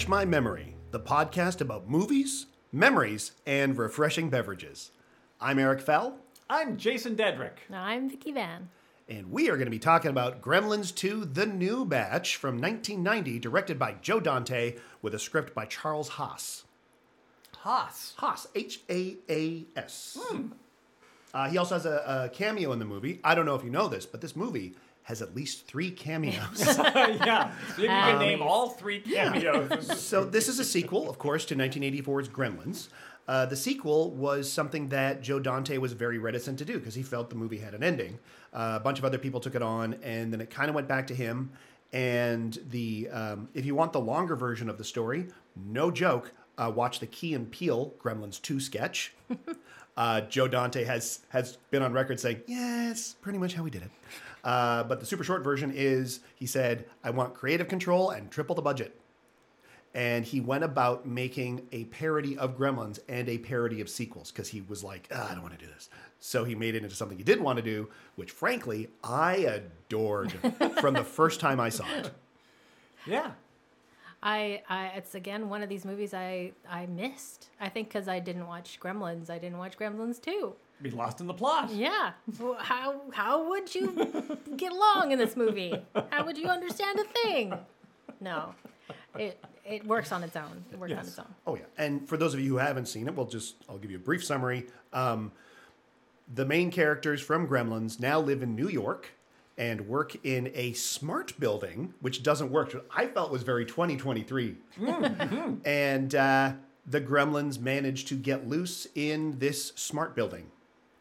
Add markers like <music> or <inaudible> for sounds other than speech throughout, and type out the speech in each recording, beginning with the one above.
Refresh My Memory, the podcast about movies, memories, and refreshing beverages. I'm Eric Fell, I'm Jason Dedrick. I'm Vicky Van. and we are going to be talking about Gremlins 2 The New Batch from 1990, directed by Joe Dante, with a script by Charles Haas. Haas. Haas, H A A S. Uh, he also has a, a cameo in the movie. I don't know if you know this, but this movie has at least three cameos. <laughs> yeah. So you can Um, name all three cameos. <laughs> so this is a sequel, of course, to 1984's Gremlins. Uh, the sequel was something that Joe Dante was very reticent to do because he felt the movie had an ending. Uh, a bunch of other people took it on, and then it kind of went back to him. And the um, if you want the longer version of the story, no joke, uh, watch the Key and Peele Gremlins 2 sketch. <laughs> Uh, Joe Dante has has been on record saying, "Yeah, it's pretty much how we did it." Uh, but the super short version is he said, "I want creative control and triple the budget." And he went about making a parody of Gremlins and a parody of sequels because he was like, "Ah, "I don't want to do this." So he made it into something he didn't want to do, which frankly I adored from the first time I saw it. yeah. I, I it's again one of these movies I I missed. I think because I didn't watch Gremlins. I didn't watch Gremlins too. Be lost in the plot. Yeah. How how would you get along in this movie? How would you understand a thing? No. It it works on its own. It works on its own. Oh yeah, and for those of you who haven't seen it, we'll just I'll give you a brief summary. Um, the main characters from Gremlins now live in New York and work in a smart building, which doesn't work. which I felt was very 2023. and uh, the Gremlins manage to get loose in this smart building,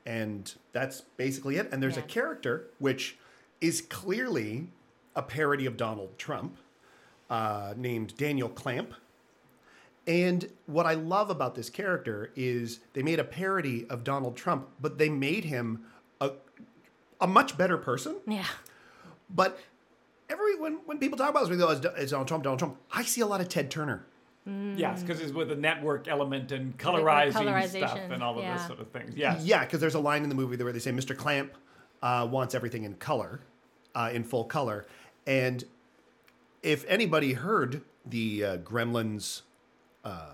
and that's basically it. And there's a character which is clearly a parody of Donald Trump, uh, named Daniel Clamp. And what I love about this character is they made a parody of Donald Trump, but they made him a, a much better person. Yeah. But every when, when people talk about this, we go, "It's it's Donald Trump, Donald Trump. I see a lot of Ted Turner. Yes, because it's with the network element and colorizing stuff and all of yeah. those sort of things. Yes. Yeah, because there's a line in the movie where they say Mr. Clamp uh, wants everything in color, uh, in full color. And if anybody heard the uh, Gremlins uh,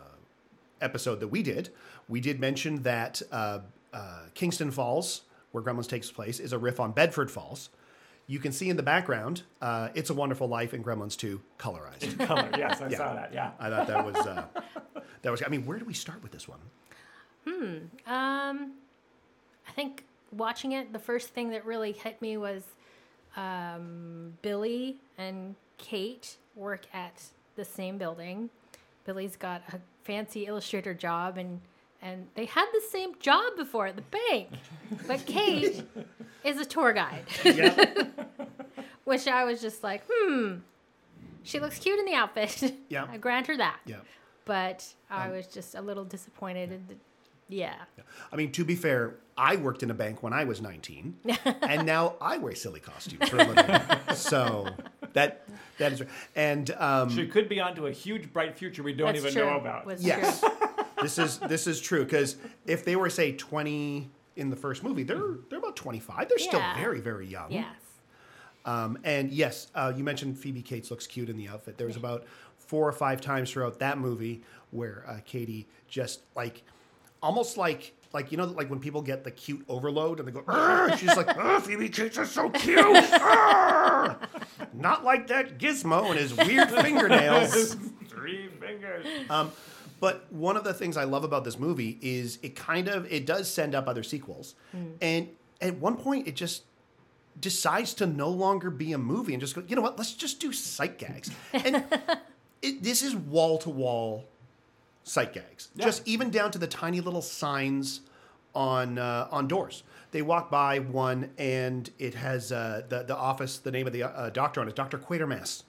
episode that we did, we did mention that uh, uh, Kingston Falls, where Gremlins takes place, is a riff on Bedford Falls. You can see in the background, uh, "It's a Wonderful Life" and Gremlins 2 colorized. Color. Yes, I saw that. Yeah. I thought that was uh, that was. I mean, where do we start with this one? Um, I think watching it, the first thing that really hit me was um, Billy and Kate work at the same building. Billy's got a fancy illustrator job, and and they had the same job before at the bank, but <laughs> Kate is a tour guide, <laughs> which I was just like, hmm. She looks cute in the outfit. <laughs> Yeah. I grant her that. Yeah. But I was just a little disappointed. in the- Yeah. I mean, to be fair, I worked in a bank when I was 19, and now I wear silly costumes for a living. so that that is, and um, She could be onto a huge, bright future we don't even true. know about. Was yes, true. This is this is true because if they were say 20 in the first movie, they're they're about 25. They're still Yeah. very very young. Yes. Um, and yes, uh, you mentioned Phoebe Cates looks cute in the outfit. There was about four or five times throughout that movie where uh, Katie just like, almost like like you know like when people get the cute overload and they go, "Arr!" <laughs> she's like, Phoebe Cates is so cute. <laughs> Arr!" Not like that Gizmo and his weird <laughs> fingernails. Three fingers. But one of the things I love about this movie is it kind of it does send up other sequels, and at one point it just decides to no longer be a movie and just go, you know what? Let's just do sight gags, and <laughs> it, this is wall to wall sight gags, Yeah. just even down to the tiny little signs on uh, on doors. They walk by one, and it has uh, the the office, the name of the uh, doctor on it, Doctor Quatermass,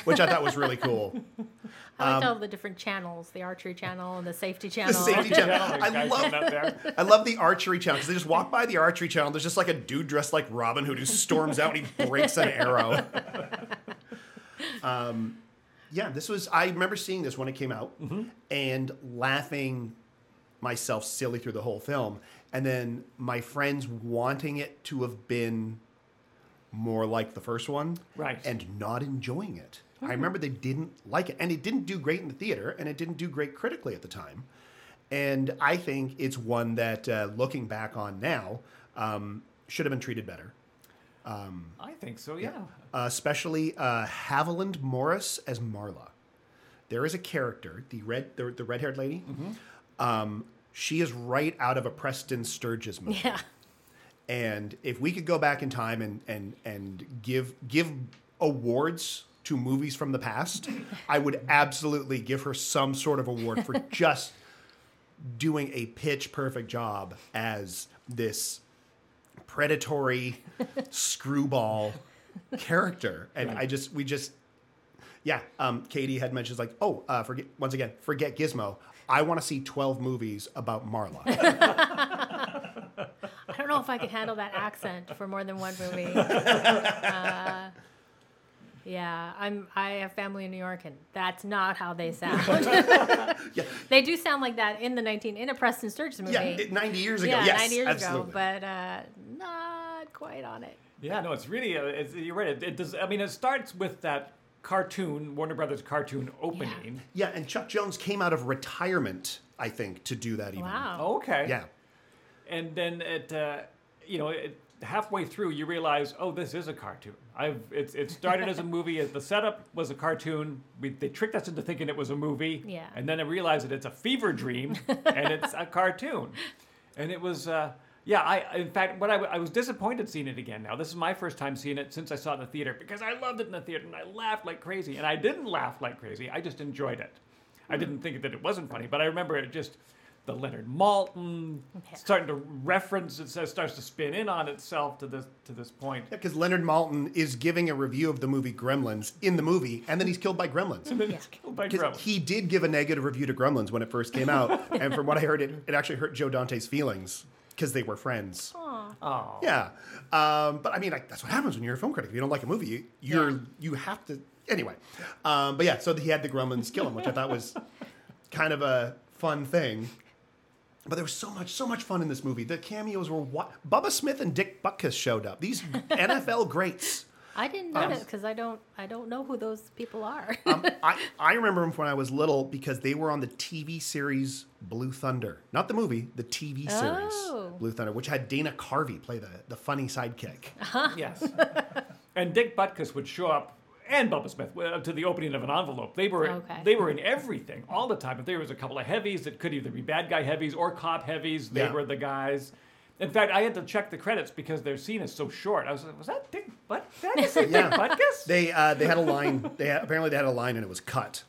which I thought was really cool. <laughs> I liked all the different channels, the archery channel and the safety channel. The safety channel. I love sitting. I love the archery channel because they just walk by the archery channel. There's just like a dude dressed like Robin Hood who storms out and he breaks an arrow. <laughs> Um, yeah, this was. I remember seeing this when it came out and laughing myself silly through the whole film, and then my friends wanting it to have been more like the first one, Right. and not enjoying it. I remember they didn't like it, and it didn't do great in the theater, and it didn't do great critically at the time. And I think it's one that, uh, looking back on now, um, should have been treated better. I think so. Yeah. Uh, especially uh, Haviland Morris as Marla. There is a character, the red, the, the red-haired lady. Um, she is right out of a Preston Sturges movie. Yeah. And if we could go back in time and and and give give awards to movies from the past, I would absolutely give her some sort of award for <laughs> just doing a pitch perfect job as this predatory <laughs> screwball character. And I just we just yeah, um, Katie had mentioned like, oh, uh, forget once again, forget Gizmo. I want to see twelve movies about Marla. <laughs> I don't know if I could handle that accent for more than one movie. <laughs> Uh, yeah, I'm. I have family in New York, and that's not how they sound. <laughs> yeah, <laughs> they do sound like that in the 19 in a Preston Sturges movie. yeah, it- ninety years ago. Yeah, yes, 90 years absolutely. ago, but uh, not quite on it. Yeah, no, it's really. Uh, it's, you're right. It, it does. I mean, it starts with that cartoon, Warner Brothers cartoon opening. Yeah, and Chuck Jones came out of retirement, I think, to do that. Even. Wow. Okay. Yeah. And then it, uh, you know, it, halfway through, you realize, oh, this is a cartoon. I've it's it started as a movie. <laughs> The setup was a cartoon. We, they tricked us into thinking it was a movie. Yeah. And then I realized that it's a fever dream, <laughs> and it's a cartoon. And it was. Uh, yeah, I in fact, what I, I was disappointed seeing it again. Now this is my first time seeing it since I saw it in the theater because I loved it in the theater and I laughed like crazy. And I didn't laugh like crazy. I just enjoyed it. I didn't think that it wasn't funny, but I remember it just the Leonard Maltin Yeah. starting to reference it says starts to spin in on itself to this to this point. Because Leonard Maltin is giving a review of the movie Gremlins in the movie, and then he's killed by gremlins. And then it's killed by 'Cause gremlins. he did give a negative review to Gremlins when it first came out, <laughs> and from what I heard, it, it actually hurt Joe Dante's feelings because they were friends. Oh. Yeah, um, but I mean, like, that's what happens when you're a film critic. If you don't like a movie, you, you're Yeah. you have to anyway. Um, but yeah, so he had the Gremlins kill him, which I thought was <laughs> kind of a fun thing. But there was so much, so much fun in this movie. The cameos were what Bubba Smith and Dick Butkus showed up. These <laughs> NFL greats. I didn't notice because I don't. I don't know who those people are. <laughs> Um, I, I <laughs> remember them when I was little because they were on the TV series Blue Thunder. Not the movie, the TV series Oh. Blue Thunder, which had Dana Carvey play the, the funny sidekick. Yes. and Dick Butkus would show up and Bubba Smith uh, to the opening of an envelope. They were Okay. they were in everything all the time. If there was a couple of heavies that could either be bad guy heavies or cop heavies, they Yeah. were the guys. In fact, I had to check the credits because their scene is so short. I was like, was that Dick Butt? That is it, Yeah. Dick Butkus? They uh, they had a line. They had, apparently they had a line and it was cut.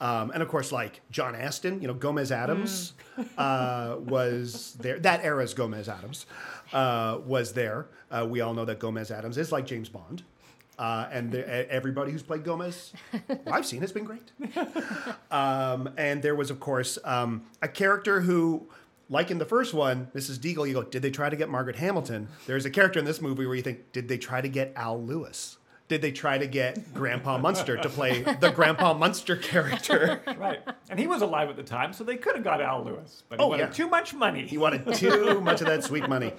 Um, and of course, like John Astin, you know, Gomez Addams uh, was there. That era's Gomez Addams uh, was there. Uh, we all know that Gomez Addams is like James Bond. Uh, and the, everybody who's played Gomez, <laughs> I've seen, has been great. Um, and there was, of course, um, a character who, like in the first one, Mrs. Deagle, you go, did they try to get Margaret Hamilton? There's a character in this movie where you think, did they try to get Al Lewis? Did they try to get Grandpa Munster to play the Grandpa Munster character? <laughs> right. And he was alive at the time, so they could have got Al Lewis. But he Oh, wanted yeah. too much money. He wanted too much of that sweet money.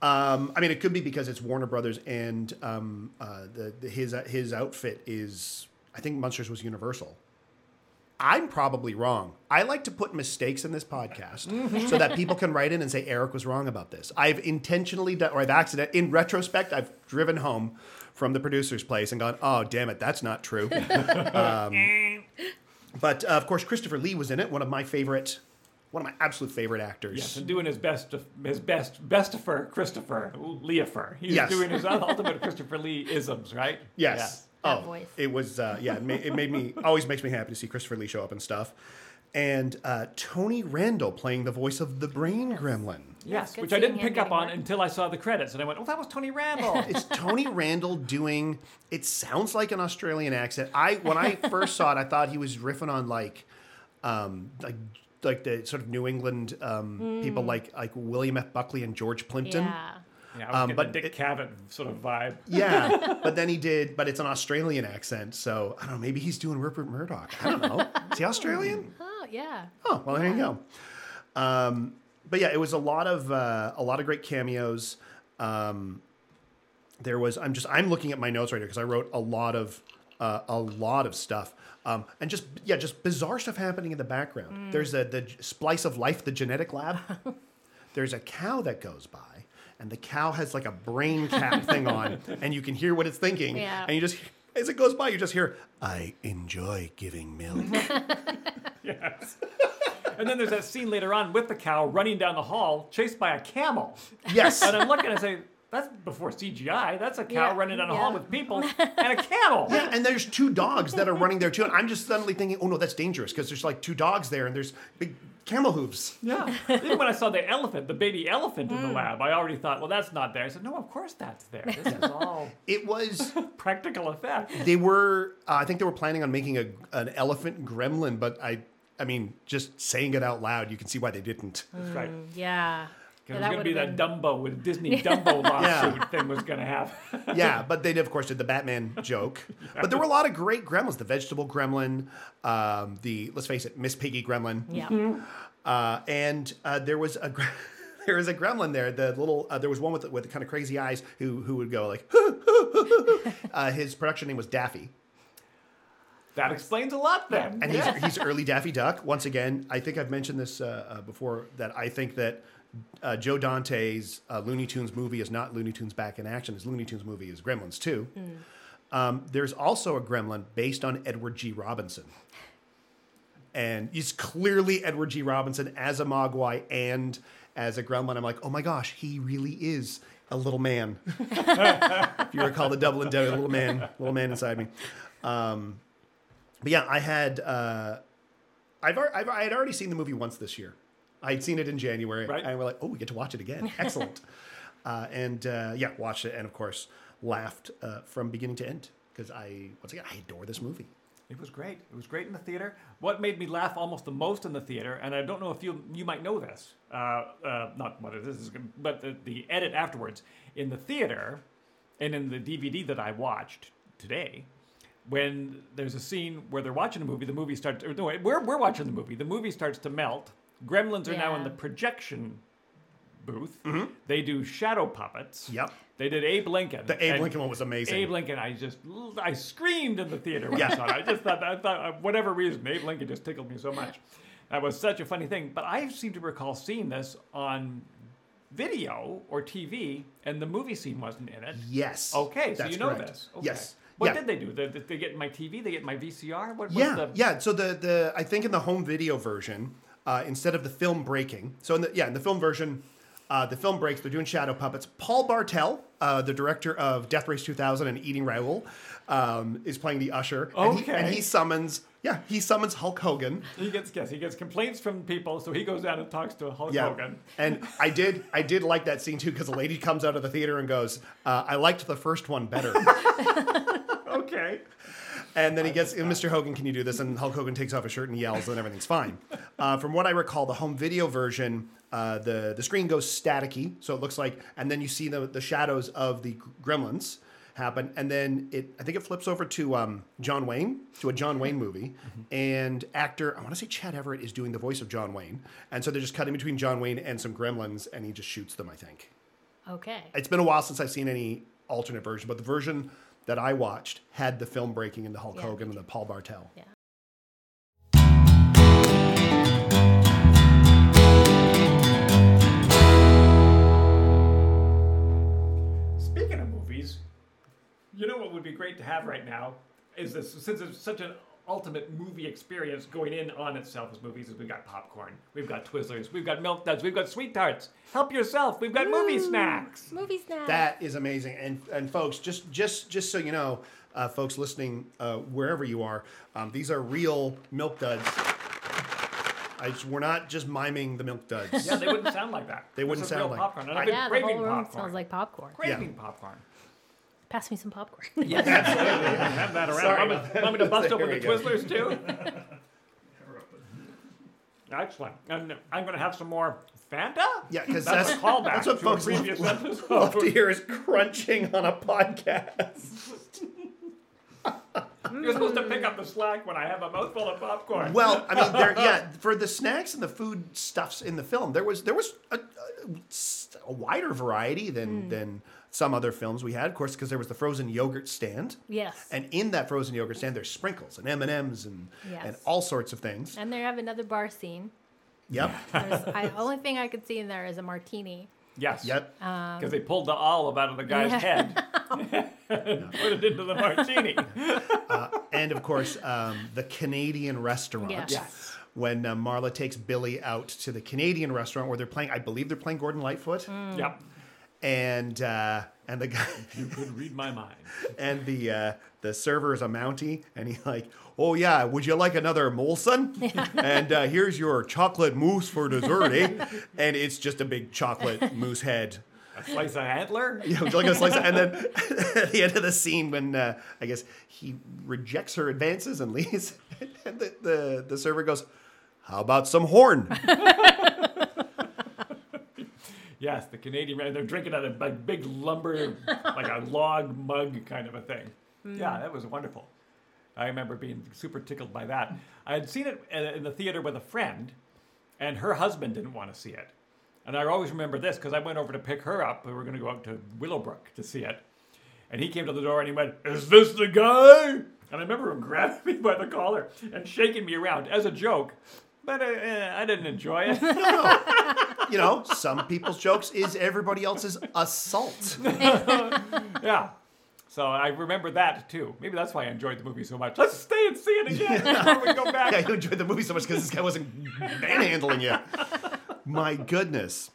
Um, I mean, it could be because it's Warner Brothers and um, uh, the, the, his his outfit is. I think Munsters was Universal. I'm probably wrong. I like to put mistakes in this podcast so that people can write in and say Eric was wrong about this. I've intentionally done, or I've accident. In retrospect, I've driven home from the producer's place and gone, "Oh, damn it, that's not true." <laughs> um, but uh, of course, Christopher Lee was in it. One of my favorite, one of my absolute favorite actors. Yes, and doing his best, his best, best for Christopher Leofer. He's Yes. doing his <laughs> ultimate Christopher Lee isms, right? Yes. That oh, voice. it was. Uh, yeah, it made, it made me always makes me happy to see Christopher Lee show up and stuff. And uh, Tony Randall playing the voice of the Brain Gremlin. Yes, good which I didn't pick up on work. until I saw the credits, and I went, "Oh, that was Tony Randall." <laughs> It's Tony Randall doing. It sounds like an Australian accent. I when I <laughs> first saw it, I thought he was riffing on like, um, like like the sort of New England um, people like like William F. Buckley and George Plimpton. yeah. yeah, I was Um, but a Dick it- Cavett sort of vibe. Yeah, <laughs> but then he did, but it's an Australian accent, so I don't know. Maybe he's doing Rupert Murdoch. I don't know. Is he Australian? Yeah. Oh, well, there you go. Um, but yeah, it was a lot of uh, a lot of great cameos. Um, there was I'm just I'm looking at my notes right here because I wrote a lot of uh, a lot of stuff. Um, and just yeah, just bizarre stuff happening in the background. There's a the splice of life, the genetic lab. <laughs> There's a cow that goes by, and the cow has like a brain cap <laughs> thing on, and you can hear what it's thinking. Yeah. And you just as it goes by, you just hear, "I enjoy giving milk." <laughs> Yes. and then there's that scene later on with the cow running down the hall, chased by a camel. yes. And I'm looking and say, that's before CGI. That's a cow Yeah, running down a hall with people <laughs> and a camel. Yeah, and there's two dogs that are running there too, and I'm just suddenly thinking, oh no, that's dangerous because there's like two dogs there, and there's big camel hooves. Yeah. <laughs> Even when I saw the elephant, the baby elephant in the Mm. lab, I already thought, well, that's not there. I said, no, of course that's there. This is <laughs> all It was. <laughs> practical effect. They were. Uh, I think they were planning on making a an elephant gremlin, but I. I mean, just saying it out loud, you can see why they didn't. That's right. Yeah. It was going to be would've that Dumbo with Disney <laughs> Dumbo lawsuit Yeah. thing was going to happen. <laughs> yeah, but they did, of course, did the Batman <laughs> joke. But there were a lot of great gremlins. The vegetable gremlin, um, the let's face it, Miss Piggy gremlin, Yeah. uh, and uh, there was a gre- there was a gremlin there. The little uh, there was one with with kind of crazy eyes who who would go like. uh, his production name was Daffy, That explains a lot then. and he's he's early Daffy Duck. Once again, I think I've mentioned this uh, uh, before that I think that. Uh, Joe Dante's uh, Looney Tunes movie is not Looney Tunes Back in Action. His Looney Tunes movie is Gremlins 2. Um, there's also a gremlin based on Edward G. Robinson. And he's clearly Edward G. Robinson as a Mogwai and as a gremlin. I'm like, oh my gosh, he really is a little man. <laughs> if you recall the double and little man, little man inside me. Um, but yeah, I had, uh, I've, I've, I had already seen the movie once this year. I'd seen it in January. Right. And we're like, oh, we get to watch it again. <laughs> Excellent. uh, and uh, yeah, watched it and of course laughed uh, from beginning to end because I, once again, I adore this movie. It was great. It was great in the theater. What made me laugh almost the most in the theater, and I don't know if you you might know this, uh, uh, not what it is, but the, the edit afterwards in the theater, and in the DVD that I watched today, when there's a scene where they're watching a movie, the movie starts. Or no, we're we're watching the movie. The movie starts to melt. Gremlins are now in the projection booth. They do shadow puppets. Yep. They did Abe Lincoln. The Abe and Lincoln one was amazing. Abe Lincoln, I just I screamed in the theater when I Yeah. saw it. I just thought, I thought, uh, whatever reason, Abe Lincoln just tickled me so much. That was such a funny thing. But I seem to recall seeing this on video or TV, and the movie scene wasn't in it. Yes. Okay, so That's you know correct. this. Okay. Yes. What Yeah. did they do? Did, did they get my TV? They get my VCR? What was Yeah, the yeah. So the the I think in the home video version, uh, instead of the film breaking, so in the yeah in the film version, uh, the film breaks. They're doing shadow puppets. Paul Bartel, uh, the director of Death Race 2000 and Eating Raoul, um, is playing the usher. And he, and he summons yeah he summons Hulk Hogan. He gets yes, he gets complaints from people, so he goes down and talks to Hulk Yeah, Hogan. and I did I did like that scene too because a lady comes out of the theater and goes, uh, "I liked the first one better." <laughs> Okay. And then he gets, Mr. Hogan, can you do this? And Hulk Hogan takes off his shirt and yells, and everything's fine. <laughs> Uh, from what I recall, the home video version, uh, the the screen goes staticky, so it looks like, and then you see the the shadows of the gremlins happen, and then it, I think it flips over to um, John Wayne, to a John Wayne movie, and actor, I want to say Chad Everett is doing the voice of John Wayne, and so they're just cutting between John Wayne and some gremlins, and he just shoots them. I think Okay. it's been a while since I've seen any alternate version, but the version that I watched had the film breaking and the Hulk Yeah, Hogan and the Paul Bartel. Yeah. Speaking of movies, you know what would be great to have right now is this since it's such an ultimate movie experience going in on itself as movies is we've got popcorn, we've got Twizzlers, we've got milk duds, we've got sweet tarts. Help yourself, we've got movie snacks. Movie snack. That is amazing. And and folks, just just just so you know, uh, folks listening uh, wherever you are, um, these are real milk duds. I just, we're not just miming the milk duds. Yeah, they wouldn't sound like that. They wouldn't This is real sound like- popcorn. And I- I've been yeah, the whole room popcorn. smells like popcorn. craving popcorn. Pass me some popcorn. <laughs> Yes, absolutely. have that around. Sorry want, me, want me to bust open the go. Twizzlers too? <laughs> Excellent. And I'm going to have some more Fanta? Yeah, because That's, that's, a callback that's what to folks a previous love, episode. <laughs> love to hear is crunching on a podcast. You're supposed to pick up the slack when I have a mouthful of popcorn. Well, I mean, there, yeah, for the snacks and the food stuffs in the film, there was there was a, a, a wider variety than hmm. than some other films we had, of course, because there was the frozen yogurt stand. Yes. And in that frozen yogurt stand, there's sprinkles and M and M's and and all sorts of things. And they have another bar scene. Yep, There's, I, only thing I could see in there is a martini. Yes. yep. Because they pulled the olive out of the guy's Yeah. head and <laughs> <laughs> put it into the martini. <laughs> and of course, um, the Canadian restaurant. Yes. Yes. When uh, Marla takes Billy out to the Canadian restaurant where they're playing, I believe they're playing Gordon Lightfoot, Yep. And uh, and the guy You could read my mind. <laughs> and the uh, the server is a Mountie, and he's like, "Oh yeah, would you like another Molson? <laughs> And uh, here's your chocolate mousse for dessert, eh?" And it's just a big chocolate mousse head. A slice of antler? Yeah, would you like a slice? of- And then at <laughs> the end of the scene, when uh, I guess he rejects her advances and leaves, and the, the the server goes, "How about some horn?" Yes, the Canadian. and They're drinking out of a big lumber, <laughs> like a log mug kind of a thing. Hmm. Yeah, that was wonderful. I remember being super tickled by that. I had seen it in the theater with a friend, and her husband didn't want to see it. And I always remember this because I went over to pick her up. We were going to go out to Willowbrook to see it. And he came to the door and he went, Is this the guy? And I remember him <laughs> grabbing me by the collar and shaking me around as a joke. But uh, uh, I didn't enjoy it. <laughs> No. you know, some people's jokes is everybody else's assault. <laughs> <laughs> Yeah. So I remember that too. Maybe that's why I enjoyed the movie so much. Let's stay and see it again before we go back. Yeah, you enjoyed the movie so much because this guy wasn't manhandling you. My goodness.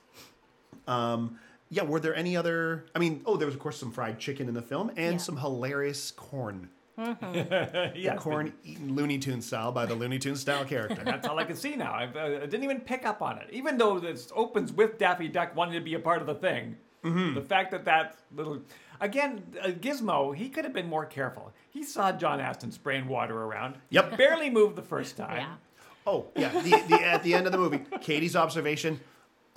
Um, yeah, were there any other? I mean, oh, there was of course some fried chicken in the film and Yeah. some hilarious corn. <laughs> yes, corn eaten Looney Tune style by the Looney Tune style character. That's all I can see now. I, uh, I didn't even pick up on it, even though this opens with Daffy Duck wanting to be a part of the thing. Mm-hmm. The fact that that little, again, uh, Gizmo, he could have been more careful. He saw John Astin spraying water around. Yep. He barely moved the first time. Yeah. Oh, yeah. The, the, at the end of the movie, Katie's observation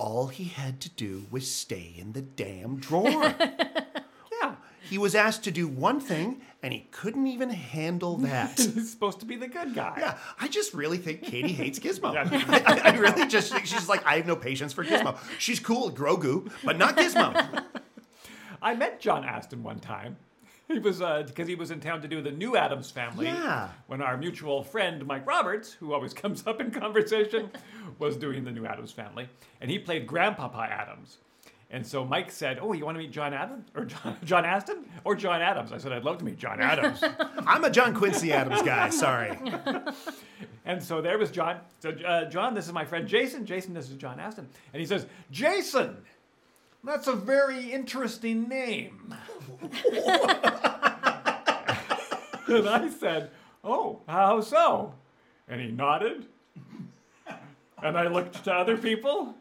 all he had to do was stay in the damn drawer. <laughs> He was asked to do one thing, and he couldn't even handle that. <laughs> He's supposed to be the good guy. Yeah, I just really think Katie hates Gizmo. <laughs> <laughs> I, I really just think she's like, I have no patience for Gizmo. She's cool at Grogu, but not Gizmo. I met John Astin one time. He was uh, because he was in town to do the new Addams Family. Yeah. When our mutual friend Mike Roberts, who always comes up in conversation, was doing the new Addams Family, and he played Grandpapa Addams. And so Mike said, "Oh, you want to meet John Adams or John, John Astin or John Adams?" I said, "I'd love to meet John Adams." <laughs> I'm a John Quincy Adams guy. Sorry. <laughs> and so there was John. So uh, John, this is my friend Jason. Jason, this is John Astin. And he says, "Jason, that's a very interesting name." <laughs> and I said, "Oh, how so?" And he nodded. And I looked to other people.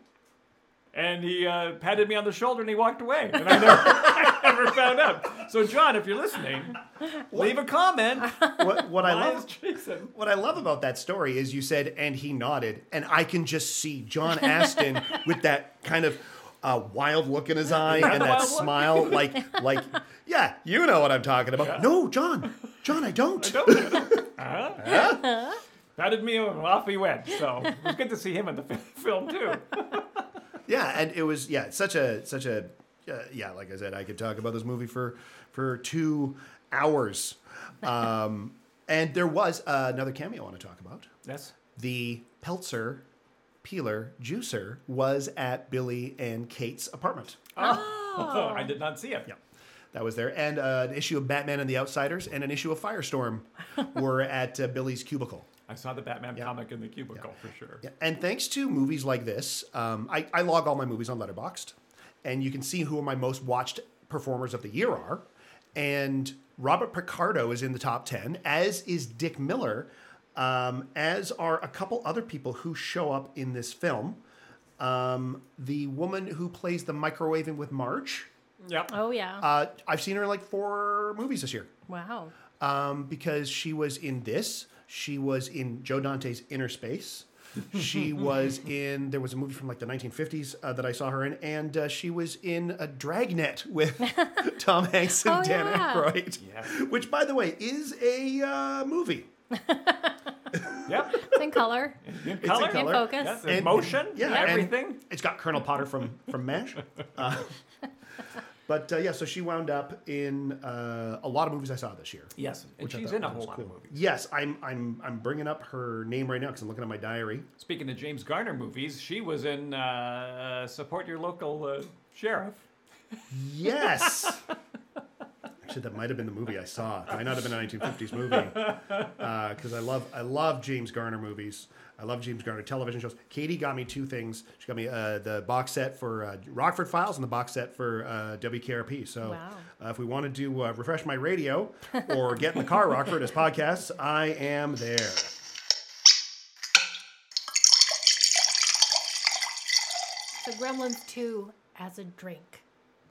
And he uh, patted me on the shoulder and he walked away. And I never, <laughs> I never found out. So, John, if you're listening, leave a comment. What, what I love. Jason? What I love about that story is you said, and he nodded, and I can just see John Astin <laughs> with that kind of uh, wild look in his eye and that wild look? smile, like, <laughs> like, yeah, you know what I'm talking about. No, John, John, I don't. Huh? Patted me off he went. So it was good to see him in the film too. Yeah, and it was yeah, such a such a uh, yeah. Like I said, I could talk about this movie for for two hours. <laughs> Um, and there was uh, another cameo I want to talk about. Yes. The Peltzer peeler juicer was at Billy and Kate's apartment. Oh, I did not see it. Yeah, that was there, and uh, an issue of Batman and the Outsiders and an issue of Firestorm <laughs> were at uh, Billy's cubicle. I saw the Batman comic in the cubicle for sure. Yeah, and thanks to movies like this, um, I, I log all my movies on Letterboxd, and you can see who my most watched performers of the year are. And Robert Picardo is in the top ten, as is Dick Miller, um, as are a couple other people who show up in this film. Um, the woman who plays the microwaving with March. Yep. Oh yeah. uh, I've seen her in like four movies this year wow. um, because she was in this. She was in Joe Dante's Innerspace. She <laughs> was in. There was a movie from like the 1950s uh, that I saw her in, and uh, she was in a Dragnet with <laughs> Tom Hanks and Oh, Dan yeah. Aykroyd, Yes. which, by the way, is a uh, movie. <laughs> Yep. It's in color. In in color. color. In focus. Yes. And- motion. Yeah, Yeah. and Everything. It's got Colonel Potter from from Mash. Uh, But uh, yeah, so she wound up in uh, a lot of movies I saw this year. Yes, and which I she's thought in a was whole lot of cool. movies. Yes, I'm I'm I'm bringing up her name right now because I'm looking at my diary. Speaking of James Garner movies, she was in uh, Support Your Local uh, Sheriff. Yes. Actually, that might have been the movie I saw. It might not have been a 1950s movie because I love I love James Garner movies. I love James Garner television shows. Katie got me two things. She got me uh, the box set for uh, Rockford Files and the box set for uh, WKRP. So Wow. uh, if we want to do uh, refresh my radio or get in the car, Rockford as podcasts, I am there. So Gremlins 2 as a drink.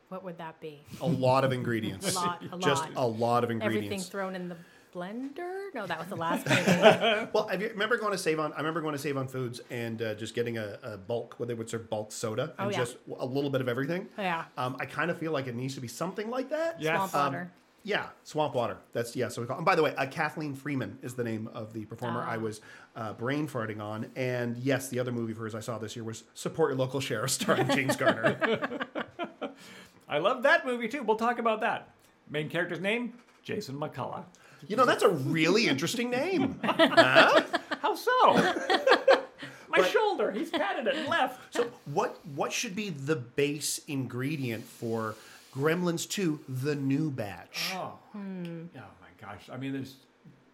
What would that be? A lot of ingredients. A lot, a Just a lot of ingredients. Everything thrown in the blender? No, that was the last <laughs> movie. Well, I remember going to Save On. I remember going to Save On Foods and uh, just getting a, a bulk, what they would serve bulk soda, and Oh, yeah. just a little bit of everything. Yeah. Um, I kind of feel like it needs to be something like that. Yes. Swamp Um, water. Yeah, swamp water. That's yeah. So we call. And by the way, uh, Kathleen Freeman is the name of the performer Ah. I was uh, brain farting on. And yes, the other movie of hers I saw this year was Support Your Local Sheriff, starring <laughs> James Garner. <laughs> I love that movie too. We'll talk about that. Main character's name? Jason McCullough. You know, that's a really interesting name. <laughs> Huh? How so? <laughs> My But- shoulder. He's patted it and left. So what what should be the base ingredient for Gremlins 2: The New Batch? Oh. Oh my gosh. I mean, there's.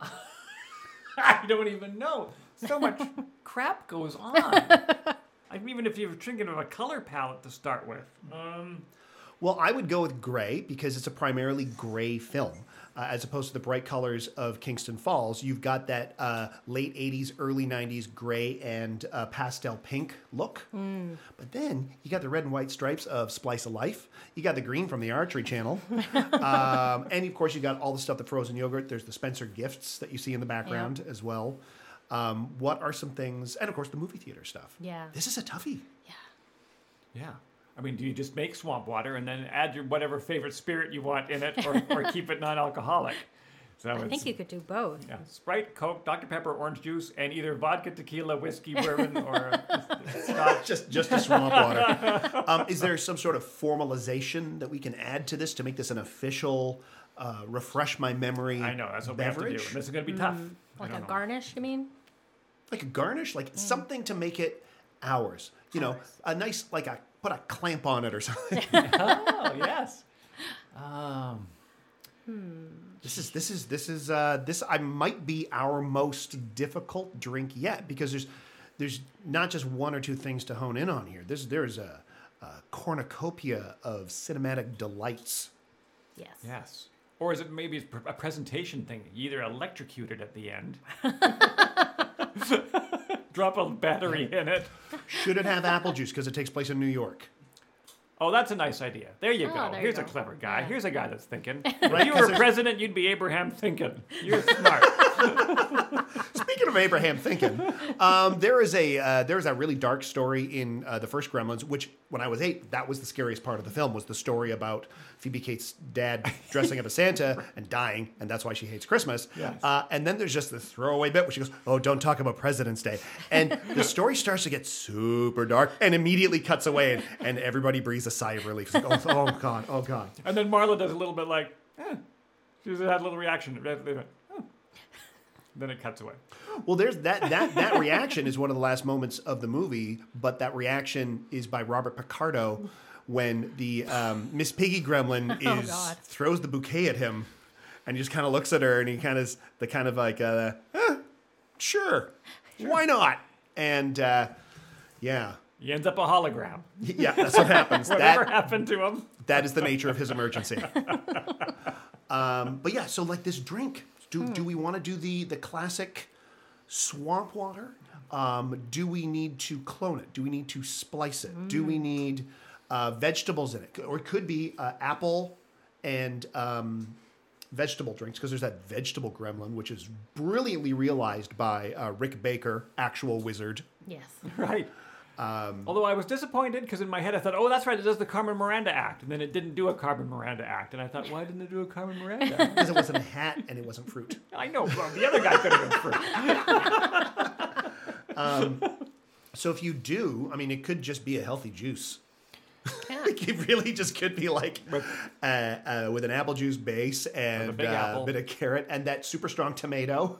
<laughs> I don't even know. So much crap goes on. I mean, even if you're thinking of a color palette to start with. Um, Well, I would go with gray because it's a primarily gray film. Uh, as opposed to the bright colors of Kingston Falls, you've got that uh, late 80s, early 90s gray and uh, pastel pink look. But then you got the red and white stripes of Splice of Life. You got the green from the Archery Channel. <laughs> um, and of course, you got all the stuff, the frozen yogurt. There's the Spencer gifts that you see in the background as well. Um, what are some things? And of course, the movie theater stuff. Yeah. This is a toughie. Yeah. yeah. I mean, do you just make swamp water and then add your whatever favorite spirit you want in it, or, or keep it non-alcoholic? <laughs> So I think you could do both. Yeah, Sprite, Coke, Dr. Pepper, orange juice, and either vodka, tequila, whiskey, <laughs> bourbon, or scotch. <laughs> just just a swamp water. Um, is there some sort of formalization that we can add to this to make this an official uh, refresh my memory? I know, that's what we have to do. this is going to be tough. I Like a don't know. garnish, you mean? Like a garnish, like something to make it ours. You know, a nice like a put a clamp on it or something. <laughs> Oh, yes. Um, this is this is this is uh, this I might be our most difficult drink yet because there's there's not just one or two things to hone in on here. There's there's a, a cornucopia of cinematic delights. Yes. yes. Or is it maybe a presentation thing? You either electrocuted at the end, <laughs> <laughs> drop a battery in it. Should it have apple juice because it takes place in New York? Oh, that's a nice idea. There you Oh, go. there you Here's a go. clever guy. Yeah. Here's a guy that's thinking. Right, if you <laughs> 'cause were there's- president, you'd be Abraham thinking. You're smart. <laughs> <laughs> Speaking of Abraham thinking, um, there is a uh, there is a really dark story in uh, the first Gremlins, which when I was eight, that was the scariest part of the film was the story about Phoebe Cates' dad dressing up as Santa and dying, and that's why she hates Christmas. Yes. Uh, and then there's just this throwaway bit where she goes, "Oh, don't talk about President's Day," and the story starts to get super dark, and immediately cuts away, and, and everybody breathes a sigh of relief. Like, oh, oh god, oh god. and then Marla does a little bit like, eh. She just had a little reaction. They went, "Oh." Then it cuts away. Well, there's that that that reaction is one of the last moments of the movie, but that reaction is by Robert Picardo when the um, Miss Piggy Gremlin <laughs> Oh, is God. throws the bouquet at him, and he just kind of looks at her, and he kind of the kind of like, uh, "Eh, sure, why not? And uh, yeah, He ends up a hologram. yeah, that's what happens. <laughs> Whatever that happened to him? that is the nature of his emergency. <laughs> um, but yeah, so like this drink, do do we want to do the the classic swamp water? Um, do we need to clone it? Do we need to splice it? Do we need uh, vegetables in it? Or it could be uh, apple and um, vegetable drinks because there's that vegetable gremlin, which is brilliantly realized by uh, Rick Baker, actual wizard. Yes. <laughs> Right. Although I was disappointed because in my head I thought, oh, that's right, it does the Carmen Miranda Act. And then it didn't do a Carmen Miranda Act. And I thought, why didn't it do a Carmen Miranda Act? <laughs> Because it wasn't a hat and it wasn't fruit. <laughs> I know, well, the other guy could have been fruit. <laughs> So if you do, I mean, it could just be a healthy juice. Yeah. it really just could be like uh, uh, with an apple juice base and big uh, a bit of carrot and that super strong tomato.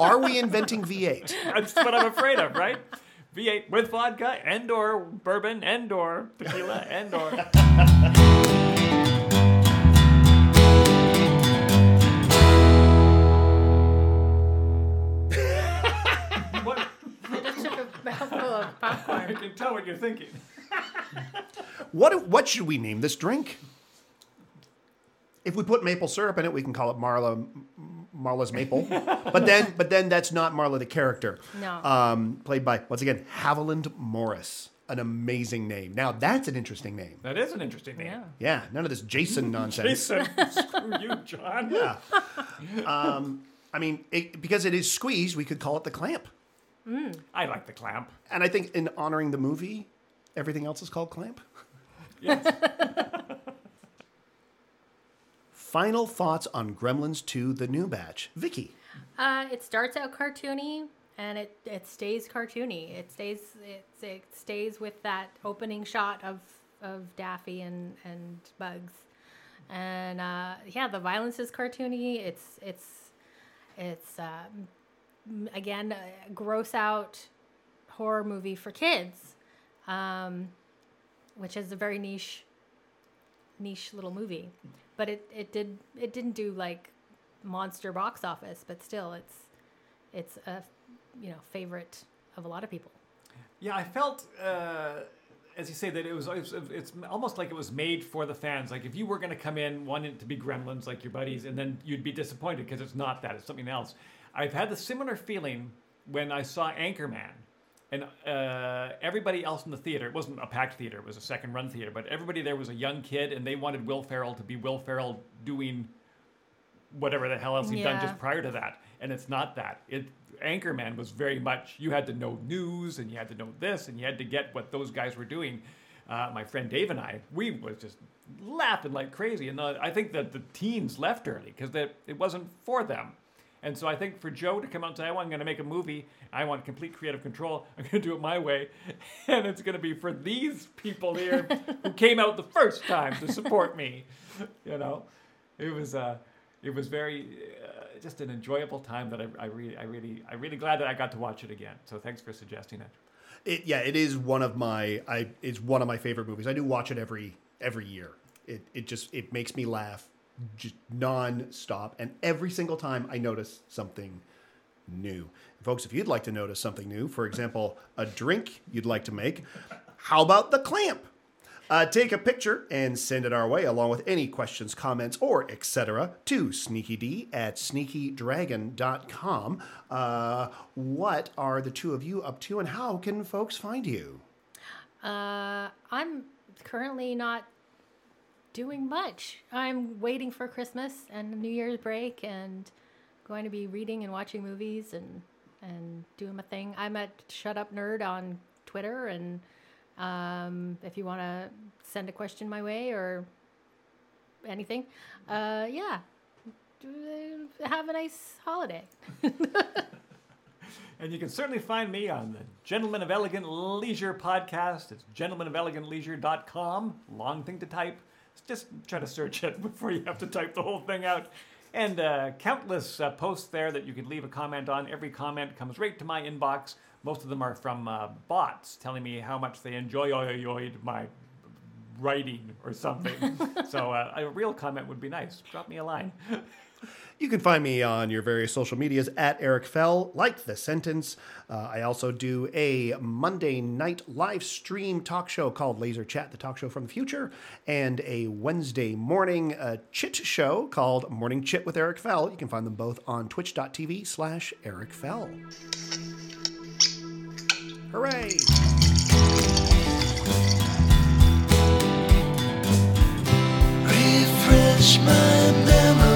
Are we inventing V8? That's what I'm afraid of, right? V8 with vodka and or bourbon and or tequila <laughs> and or. what? I just took a mouthful of <laughs> I popcorn. can tell what you're thinking. <laughs> What what should we name this drink? If we put maple syrup in it, we can call it Marla Marla's Maple. <laughs> but then but then that's not Marla the character. No. Um, played by once again Haviland Morris. An amazing name. Now that's an interesting name. That is an interesting name. Yeah. Yeah, none of this Jason <laughs> nonsense. Jason, screw you, John. Yeah. um, I mean, it, because it is squeezed, we could call it the clamp. I like the clamp. And I think in honoring the movie, everything else is called clamp. Yes. <laughs> Final thoughts on Gremlins 2: The New Batch, Vicky. Uh, it starts out cartoony and it, it stays cartoony. It stays it, it stays with that opening shot of of Daffy and and Bugs, and uh, yeah, the violence is cartoony. It's it's it's um, again a gross out horror movie for kids, um, which is a very niche niche little movie. But it, it did it didn't do like monster box office, but still it's it's a you know favorite of a lot of people. Yeah, I felt, uh, as you say, that it was, it's, it's almost like it was made for the fans. Like if you were going to come in wanting to be Gremlins like your buddies, and then you'd be disappointed because it's not that; it's something else. I've had the similar feeling when I saw Anchorman, and uh, everybody else in the theater. It wasn't a packed theater; it was a second-run theater. But everybody there was a young kid, and they wanted Will Ferrell to be Will Ferrell doing whatever the hell else he'd done Yeah. just prior to that. And it's not that. It Anchorman was very much you had to know news and you had to know this and you had to get what those guys were doing. Uh, my friend Dave and I, we was just laughing like crazy. And uh, I think that the teens left early because it wasn't for them. And so I think for Joe to come out and say, "I want- I'm going to make a movie. I want complete creative control. <laughs> I'm going to do it my way, <laughs> and it's going to be for these people here <laughs> who came out the first time to support me." You know, it was uh, it was very uh, just an enjoyable time that I, I really, I really, I really glad that I got to watch it again. So thanks for suggesting it. It, yeah, it is one of my I it's one of my favorite movies. I do watch it every every year. It it just it makes me laugh just non-stop and every single time I notice something new. Folks, if you'd like to notice something new, for example, a drink you'd like to make, how about the clamp? Uh, take a picture and send it our way, along with any questions, comments, or etc. to sneakyd at sneakydragon.com. Uh, what are the two of you up to, and how can folks find you? Uh, I'm currently not doing much. I'm waiting for Christmas and New Year's break and going to be reading and watching movies and and doing my thing. I'm at Shut Up Nerd on Twitter and um, if you want to send a question my way or anything, uh, yeah, Do- have a nice holiday. <laughs> And you can certainly find me on the Gentlemen of Elegant Leisure podcast. It's gentlemenofelegantleisure.com. Long thing to type. Just try to search it <laughs> before you have to type the whole thing out. And uh, countless uh, posts there that you could leave a comment on. Every comment comes right to my inbox. Most of them are from uh, bots telling me how much they enjoy my writing or <laughs> something. so uh, a real comment would be nice. Drop me a line. <laughs> You can find me on your various social medias at Eric Fell, like the sentence. Uh, I also do a Monday night live stream talk show called Laser Chat, the talk show from the future, and a Wednesday morning uh, chit show called Morning Chit with Eric Fell. You can find them both on twitch.tv slash Eric Fell. Hooray! my memory.